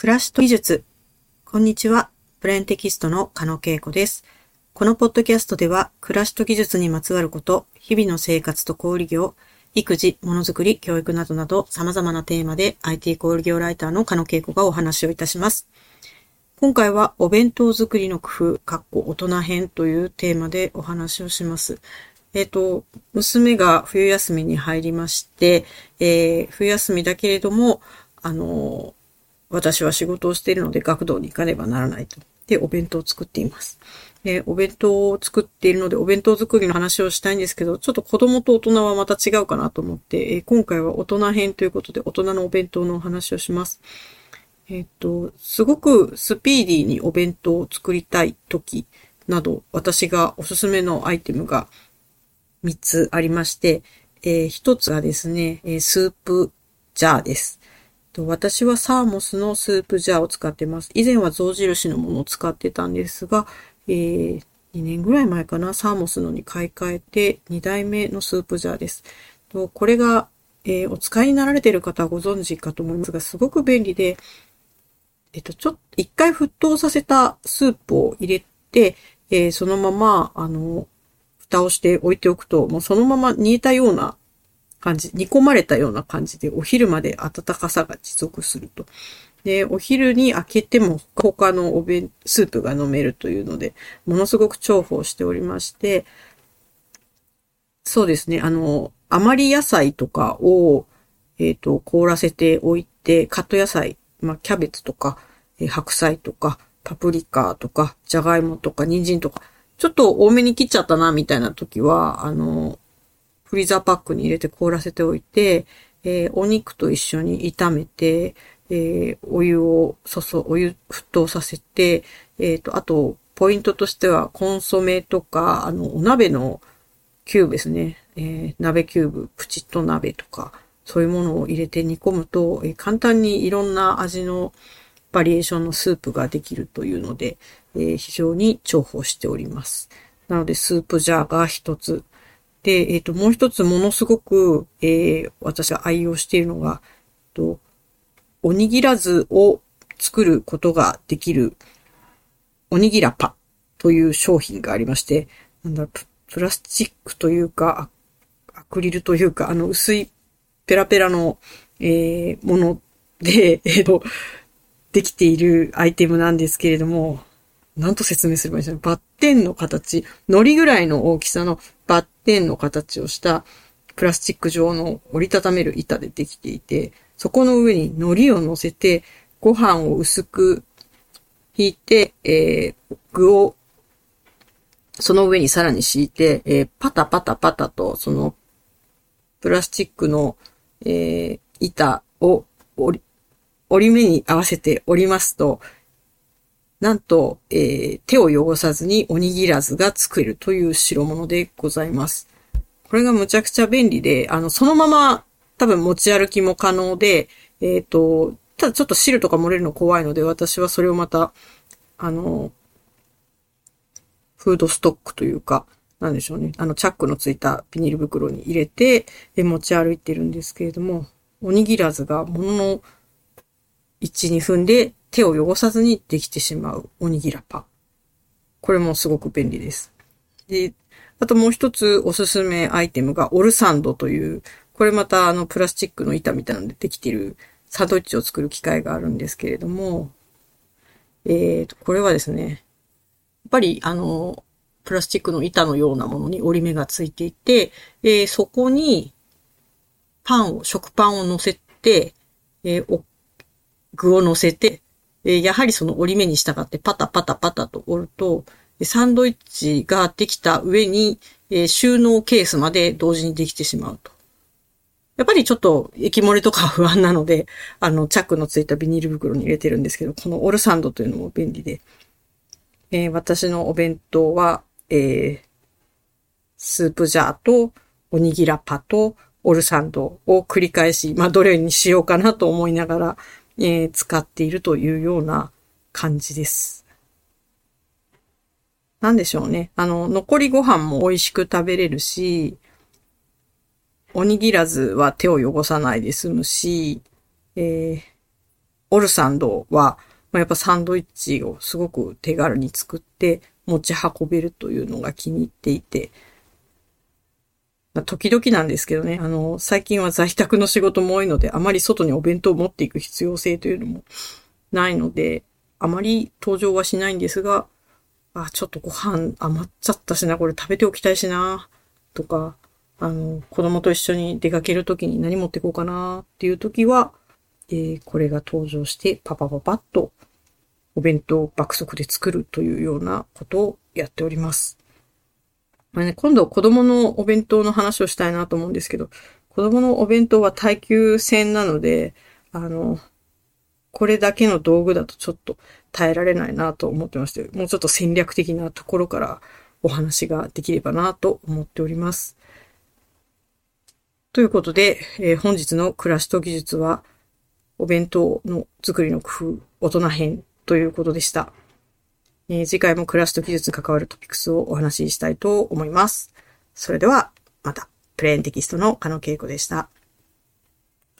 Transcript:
暮らしと技術。こんにちは。ブレンテキストの加野恵子です。このポッドキャストでは、暮らしと技術にまつわること、日々の生活と小売業、育児、ものづくり、教育などなど様々なテーマで IT 小売業ライターの加野恵子がお話をいたします。今回はお弁当作りの工夫、かっこ大人編というテーマでお話をします。えっ、ー、と、娘が冬休みに入りまして、えー、冬休みだけれども、あの、私は仕事をしているので学童に行かねばならないと。で、お弁当を作っています。で、お弁当を作っているので、お弁当作りの話をしたいんですけど、ちょっと子供と大人はまた違うかなと思って、え今回は大人編ということで、大人のお弁当のお話をします。えっ、と、すごくスピーディーにお弁当を作りたい時など、私がおすすめのアイテムが3つありまして、えー、1つがですね、スープジャーです。私はサーモスのスープジャーを使ってます。以前は象印のものを使ってたんですが、えー、2年ぐらい前かな、サーモスのに買い替えて2代目のスープジャーです。とこれが、えー、お使いになられている方はご存知かと思いますが、すごく便利で、えっと、ちょっと、一回沸騰させたスープを入れて、えー、そのまま、あの、蓋をして置いておくと、もうそのまま煮えたような感じ、煮込まれたような感じで、お昼まで暖かさが持続すると。で、お昼に開けても他のお弁、スープが飲めるというので、ものすごく重宝しておりまして、そうですね、あの、余り野菜とかを、えっ、ー、と、凍らせておいて、カット野菜、まあ、キャベツとか、えー、白菜とか、パプリカとか、じゃがいもとか、人参とか、ちょっと多めに切っちゃったな、みたいな時は、あの、フリーザーパックに入れて凍らせておいて、えー、お肉と一緒に炒めて、えー、お湯を注、お湯沸騰させて、えっ、ー、と、あと、ポイントとしては、コンソメとか、あの、お鍋のキューブですね。え、鍋キューブ、プチッと鍋とか、そういうものを入れて煮込むと、え、簡単にいろんな味のバリエーションのスープができるというので、え、非常に重宝しております。なので、スープジャーが一つ。で、えっ、ー、と、もう一つものすごく、えー、私が愛用しているのが、えっと、おにぎらずを作ることができる、おにぎらパという商品がありまして、なんだプ、プラスチックというか、アクリルというか、あの、薄いペラペラの、えー、もので、えっ、ー、と、できているアイテムなんですけれども、なんと説明すればいいんでしょう。バッテンの形、海苔ぐらいの大きさのバッテンの形をしたプラスチック状の折りたためる板でできていて、そこの上に海苔を乗せて、ご飯を薄く引いて、えー、具をその上にさらに敷いて、えー、パタパタパタと、その、プラスチックの、えー、板を折り、折り目に合わせて折りますと、なんと、えー、手を汚さずにおにぎらずが作れるという代物でございます。これがむちゃくちゃ便利で、あの、そのまま多分持ち歩きも可能で、えっ、ー、と、ただちょっと汁とか漏れるの怖いので、私はそれをまた、あの、フードストックというか、なんでしょうね。あの、チャックのついたビニール袋に入れて、持ち歩いてるんですけれども、おにぎらずがものの1、2分で手を汚さずにできてしまうおにぎらパン。これもすごく便利です。で、あともう一つおすすめアイテムがオルサンドという、これまたあのプラスチックの板みたいなのでできているサンドイッチを作る機械があるんですけれども、えーと、これはですね、やっぱりあの、プラスチックの板のようなものに折り目がついていて、えー、そこにパンを、食パンを乗せて、えー、具を乗せて、えやはりその折り目に従ってパタパタパタと折ると、サンドイッチができた上に、え収納ケースまで同時にできてしまうと。やっぱりちょっと液漏れとか不安なので、あの、チャックのついたビニール袋に入れてるんですけど、このオルサンドというのも便利で、えー、私のお弁当は、えー、スープジャーと、おにぎらパと、オルサンドを繰り返し、まあ、どれにしようかなと思いながら、え、使っているというような感じです。なんでしょうね。あの、残りご飯も美味しく食べれるし、おにぎらずは手を汚さないで済むし、えー、オルサンドは、まあ、やっぱサンドイッチをすごく手軽に作って持ち運べるというのが気に入っていて、まあ、時々なんですけどね、あの、最近は在宅の仕事も多いので、あまり外にお弁当を持っていく必要性というのもないので、あまり登場はしないんですが、あ、ちょっとご飯余っちゃったしな、これ食べておきたいしな、とか、あの、子供と一緒に出かけるときに何持ってこうかなっていうときは、えー、これが登場してパパパパッとお弁当を爆速で作るというようなことをやっております。まあね、今度子供のお弁当の話をしたいなと思うんですけど、子供のお弁当は耐久戦なので、あの、これだけの道具だとちょっと耐えられないなと思ってまして、もうちょっと戦略的なところからお話ができればなと思っております。ということで、えー、本日の暮らしと技術は、お弁当の作りの工夫、大人編ということでした。えー、次回も暮らしと技術に関わるトピックスをお話ししたいと思います。それでは、また、プレーンテキストの加野恵子でした。